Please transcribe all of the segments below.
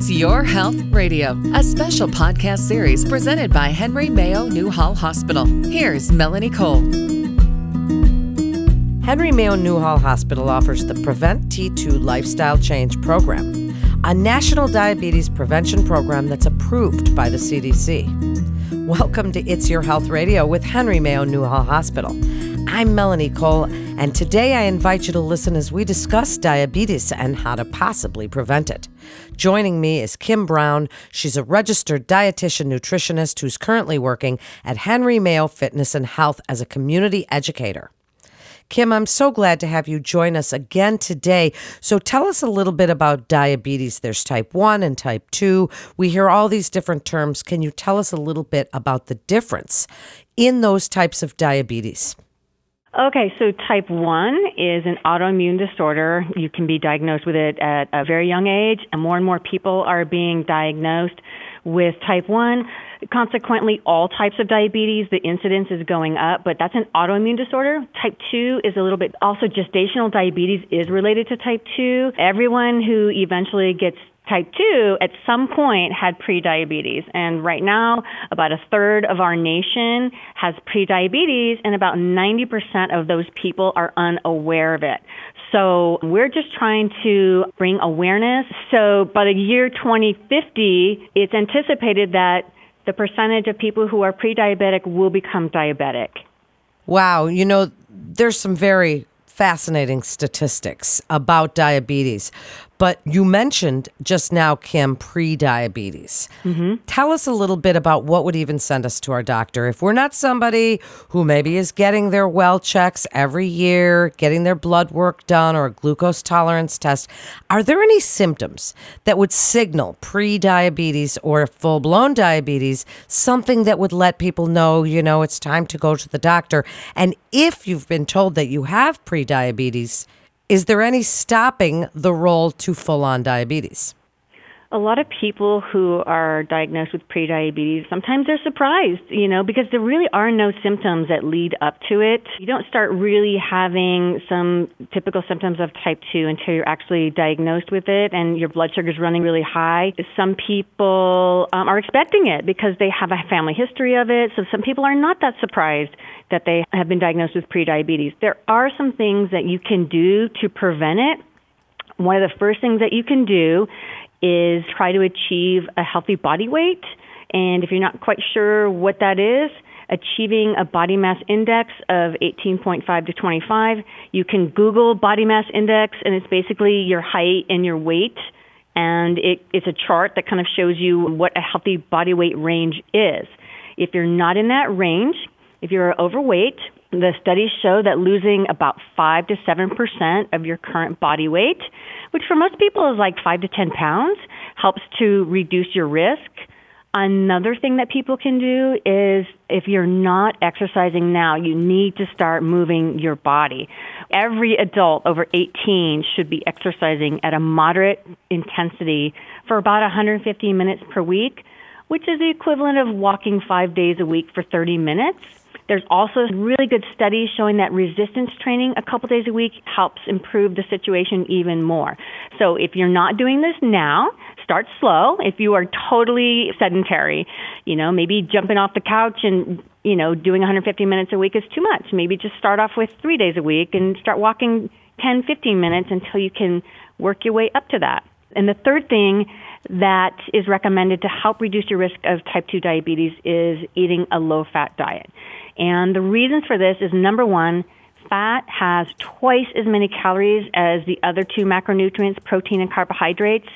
It's Your Health Radio, a special podcast series presented by Henry Mayo Newhall Hospital. Here's Melanie Cole. Henry Mayo Newhall Hospital offers the Prevent T2 Lifestyle Change Program, a national diabetes prevention program that's approved by the CDC. Welcome to It's Your Health Radio with Henry Mayo Newhall Hospital. I'm Melanie Cole, and today I invite you to listen as we discuss diabetes and how to possibly prevent it. Joining me is Kim Brown. She's a registered dietitian nutritionist who's currently working at Henry Mayo Fitness and Health as a community educator. Kim, I'm so glad to have you join us again today. So tell us a little bit about diabetes. There's type 1 and type 2. We hear all these different terms. Can you tell us a little bit about the difference in those types of diabetes? Okay, so type 1 is an autoimmune disorder. You can be diagnosed with it at a very young age, and more and more people are being diagnosed with type 1. Consequently, all types of diabetes, the incidence is going up, but that's an autoimmune disorder. Type 2 is a little bit also gestational diabetes is related to type 2. Everyone who eventually gets type 2 at some point had prediabetes. And right now, about a third of our nation has prediabetes, and about 90% of those people are unaware of it. So we're just trying to bring awareness. So by the year 2050, it's anticipated that the percentage of people who are pre-diabetic will become diabetic. Wow, you know, there's some very fascinating statistics about diabetes. But you mentioned just now, Kim, pre-diabetes. Mm-hmm. Tell us a little bit about what would even send us to our doctor if we're not somebody who maybe is getting their well checks every year, getting their blood work done, or a glucose tolerance test. Are there any symptoms that would signal pre-diabetes or full-blown diabetes? Something that would let people know, you know, it's time to go to the doctor. And if you've been told that you have pre-diabetes is there any stopping the roll to full on diabetes? A lot of people who are diagnosed with prediabetes sometimes they're surprised you know because there really are no symptoms that lead up to it. You don't start really having some typical symptoms of type 2 until you're actually diagnosed with it and your blood sugar is running really high. Some people um, are expecting it because they have a family history of it. So some people are not that surprised that they have been diagnosed with prediabetes. There are some things that you can do to prevent it. One of the first things that you can do is try to achieve a healthy body weight. And if you're not quite sure what that is, achieving a body mass index of 18.5 to 25, you can Google body mass index, and it's basically your height and your weight. And it, it's a chart that kind of shows you what a healthy body weight range is. If you're not in that range, if you're overweight, the studies show that losing about 5 to 7% of your current body weight, which for most people is like 5 to 10 pounds, helps to reduce your risk. Another thing that people can do is if you're not exercising now, you need to start moving your body. Every adult over 18 should be exercising at a moderate intensity for about 150 minutes per week, which is the equivalent of walking five days a week for 30 minutes. There's also really good studies showing that resistance training a couple days a week helps improve the situation even more. So if you're not doing this now, start slow. If you are totally sedentary, you know, maybe jumping off the couch and you know, doing 150 minutes a week is too much. Maybe just start off with 3 days a week and start walking 10, 15 minutes until you can work your way up to that. And the third thing that is recommended to help reduce your risk of type 2 diabetes is eating a low fat diet. And the reasons for this is number one, fat has twice as many calories as the other two macronutrients, protein and carbohydrates.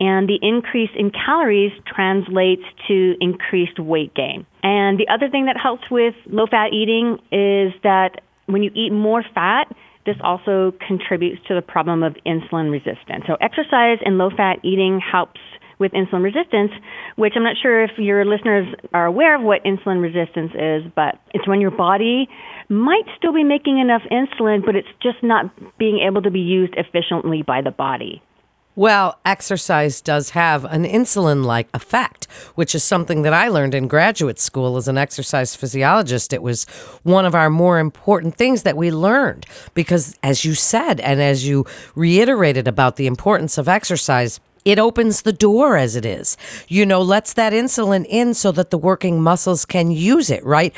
And the increase in calories translates to increased weight gain. And the other thing that helps with low fat eating is that when you eat more fat, this also contributes to the problem of insulin resistance. So, exercise and low fat eating helps with insulin resistance, which I'm not sure if your listeners are aware of what insulin resistance is, but it's when your body might still be making enough insulin, but it's just not being able to be used efficiently by the body. Well, exercise does have an insulin like effect, which is something that I learned in graduate school as an exercise physiologist. It was one of our more important things that we learned because, as you said, and as you reiterated about the importance of exercise, it opens the door as it is. You know, lets that insulin in so that the working muscles can use it, right?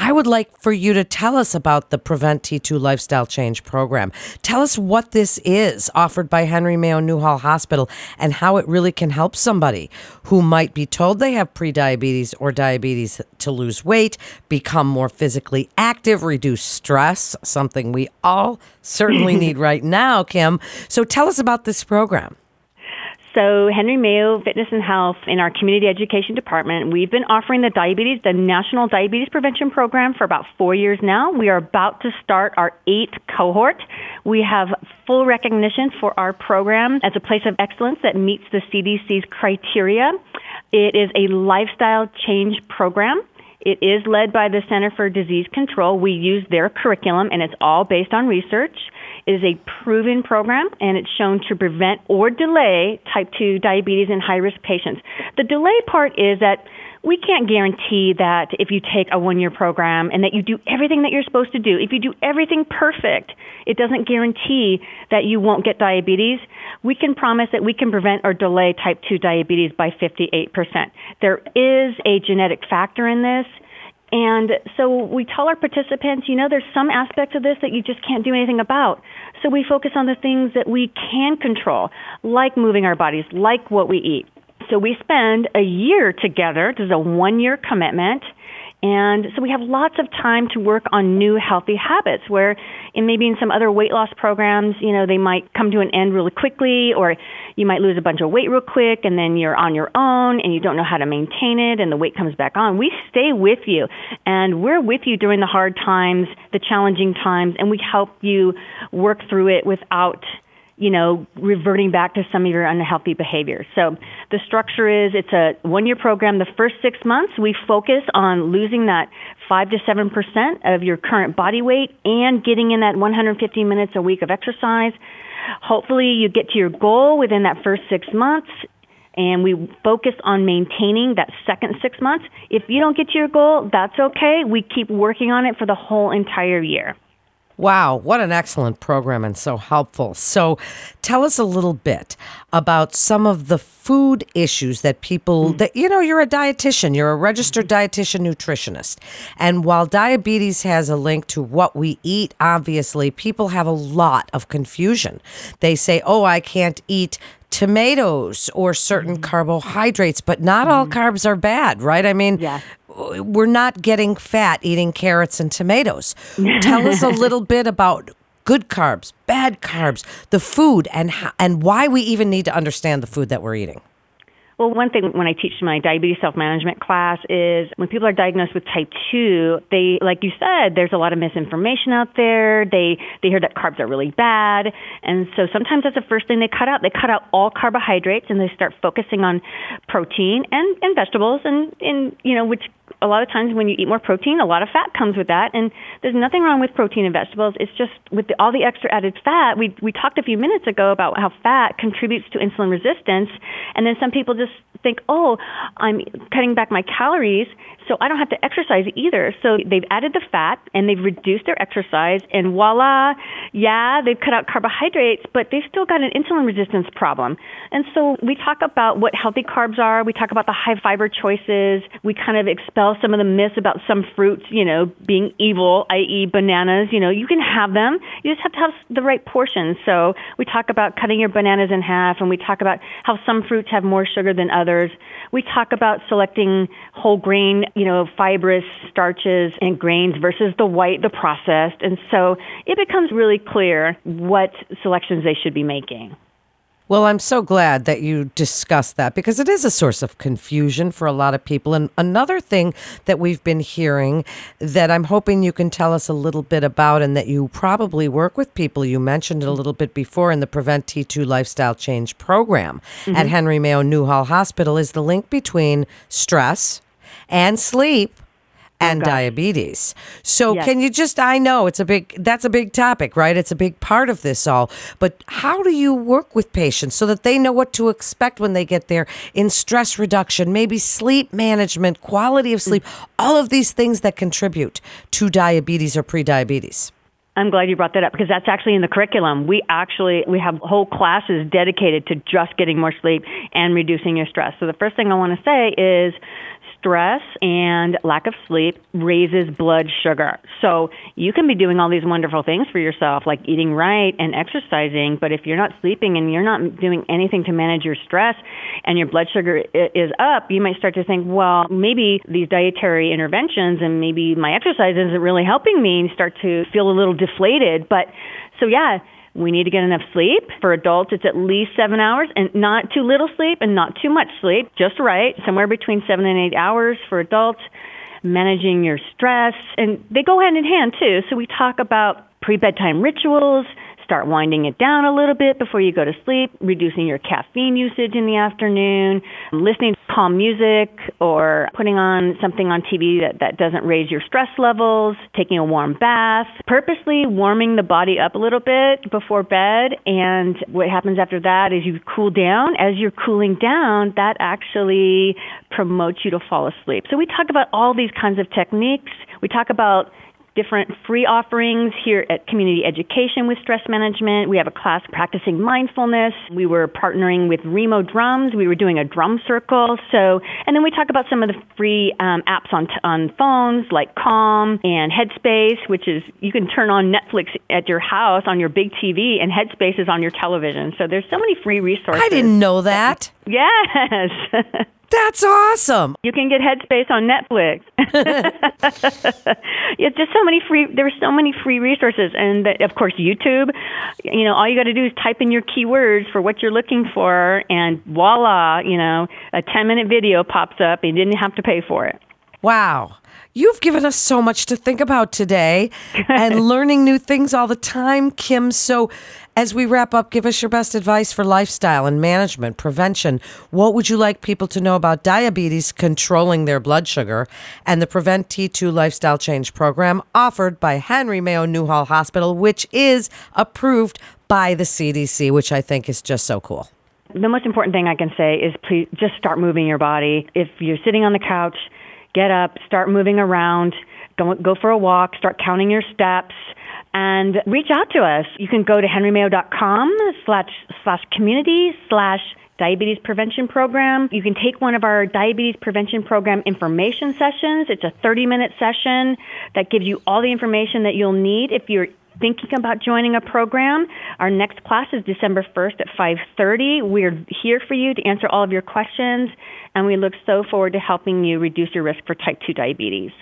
I would like for you to tell us about the Prevent T2 Lifestyle Change program. Tell us what this is offered by Henry Mayo Newhall Hospital and how it really can help somebody who might be told they have prediabetes or diabetes to lose weight, become more physically active, reduce stress, something we all certainly need right now, Kim. So tell us about this program. So, Henry Mayo Fitness and Health in our community education department, we've been offering the diabetes, the National Diabetes Prevention Program for about four years now. We are about to start our eighth cohort. We have full recognition for our program as a place of excellence that meets the CDC's criteria. It is a lifestyle change program. It is led by the Center for Disease Control. We use their curriculum, and it's all based on research. It is a proven program, and it's shown to prevent or delay type 2 diabetes in high risk patients. The delay part is that we can't guarantee that if you take a one year program and that you do everything that you're supposed to do, if you do everything perfect, it doesn't guarantee that you won't get diabetes. We can promise that we can prevent or delay type 2 diabetes by 58%. There is a genetic factor in this. And so we tell our participants, you know, there's some aspects of this that you just can't do anything about. So we focus on the things that we can control, like moving our bodies, like what we eat. So we spend a year together. This is a one year commitment. And so we have lots of time to work on new healthy habits where in maybe in some other weight loss programs, you know, they might come to an end really quickly or you might lose a bunch of weight real quick and then you're on your own and you don't know how to maintain it and the weight comes back on. We stay with you and we're with you during the hard times, the challenging times, and we help you work through it without you know, reverting back to some of your unhealthy behaviors. So the structure is it's a one year program. The first six months, we focus on losing that 5 to 7% of your current body weight and getting in that 150 minutes a week of exercise. Hopefully, you get to your goal within that first six months. And we focus on maintaining that second six months. If you don't get to your goal, that's okay. We keep working on it for the whole entire year. Wow, what an excellent program and so helpful. So, tell us a little bit about some of the food issues that people mm. that you know, you're a dietitian, you're a registered dietitian nutritionist. And while diabetes has a link to what we eat, obviously, people have a lot of confusion. They say, "Oh, I can't eat tomatoes or certain mm. carbohydrates, but not mm. all carbs are bad, right? I mean, yeah we're not getting fat eating carrots and tomatoes. Tell us a little bit about good carbs, bad carbs, the food, and how, and why we even need to understand the food that we're eating. Well, one thing when I teach my diabetes self management class is when people are diagnosed with type 2, they, like you said, there's a lot of misinformation out there. They, they hear that carbs are really bad. And so sometimes that's the first thing they cut out. They cut out all carbohydrates and they start focusing on protein and, and vegetables and, and, you know, which a lot of times when you eat more protein, a lot of fat comes with that. And there's nothing wrong with protein and vegetables. It's just with the, all the extra added fat. We, we talked a few minutes ago about how fat contributes to insulin resistance. And then some people just think, oh, I'm cutting back my calories, so I don't have to exercise either. So they've added the fat and they've reduced their exercise, and voila, yeah, they've cut out carbohydrates, but they've still got an insulin resistance problem. And so we talk about what healthy carbs are, we talk about the high fiber choices, we kind of expel some of the myths about some fruits, you know, being evil, i.e., bananas. You know, you can have them, you just have to have the right portions. So we talk about cutting your bananas in half, and we talk about how some fruits have more sugar than others. We talk about selecting whole grain, you know, fibrous starches and grains versus the white, the processed. And so it becomes really clear what selections they should be making. Well, I'm so glad that you discussed that because it is a source of confusion for a lot of people. And another thing that we've been hearing that I'm hoping you can tell us a little bit about and that you probably work with people, you mentioned it a little bit before in the Prevent T2 Lifestyle Change program mm-hmm. at Henry Mayo Newhall Hospital, is the link between stress and sleep Oh, and oh, diabetes. So yes. can you just I know it's a big that's a big topic, right? It's a big part of this all. But how do you work with patients so that they know what to expect when they get there in stress reduction, maybe sleep management, quality of sleep, all of these things that contribute to diabetes or prediabetes? I'm glad you brought that up because that's actually in the curriculum. We actually we have whole classes dedicated to just getting more sleep and reducing your stress. So the first thing I want to say is stress and lack of sleep raises blood sugar. So you can be doing all these wonderful things for yourself, like eating right and exercising, but if you're not sleeping and you're not doing anything to manage your stress and your blood sugar is up, you might start to think, well, maybe these dietary interventions and maybe my exercise isn't really helping me and start to feel a little deflated. But so, yeah we need to get enough sleep. For adults, it's at least seven hours, and not too little sleep and not too much sleep, just right, somewhere between seven and eight hours for adults. Managing your stress, and they go hand in hand too. So we talk about pre bedtime rituals, start winding it down a little bit before you go to sleep, reducing your caffeine usage in the afternoon, listening to calm music or putting on something on TV that, that doesn't raise your stress levels, taking a warm bath, purposely warming the body up a little bit before bed. And what happens after that is you cool down. As you're cooling down, that actually promotes you to fall asleep. So we talk about all these kinds of techniques. We talk about different free offerings here at Community Education with Stress Management. We have a class practicing mindfulness. We were partnering with Remo Drums. We were doing a drum circle. So, and then we talk about some of the free um, apps on t- on phones like Calm and Headspace, which is you can turn on Netflix at your house on your big TV, and Headspace is on your television. So there's so many free resources. I didn't know that. Yes. That's awesome. You can get Headspace on Netflix. it's just so many free. There's so many free resources, and of course YouTube. You know, all you got to do is type in your keywords for what you're looking for, and voila! You know, a 10 minute video pops up. and You didn't have to pay for it. Wow. You've given us so much to think about today and learning new things all the time, Kim. So, as we wrap up, give us your best advice for lifestyle and management, prevention. What would you like people to know about diabetes, controlling their blood sugar, and the Prevent T2 Lifestyle Change program offered by Henry Mayo Newhall Hospital, which is approved by the CDC, which I think is just so cool. The most important thing I can say is please just start moving your body. If you're sitting on the couch, get up, start moving around, go, go for a walk, start counting your steps, and reach out to us. You can go to henrymayo.com slash, slash community slash diabetes prevention program. You can take one of our diabetes prevention program information sessions. It's a 30 minute session that gives you all the information that you'll need if you're thinking about joining a program. Our next class is December 1st at 5:30. We're here for you to answer all of your questions and we look so forward to helping you reduce your risk for type 2 diabetes.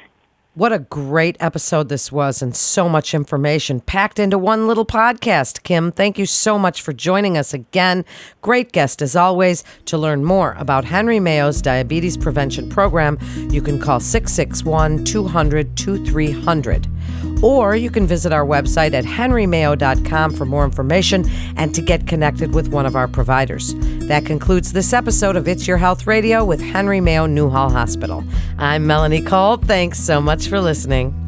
What a great episode this was, and so much information packed into one little podcast. Kim, thank you so much for joining us again. Great guest as always. To learn more about Henry Mayo's diabetes prevention program, you can call 661 200 2300. Or you can visit our website at henrymayo.com for more information and to get connected with one of our providers. That concludes this episode of It's Your Health Radio with Henry Mayo Newhall Hospital. I'm Melanie Cole. Thanks so much for listening.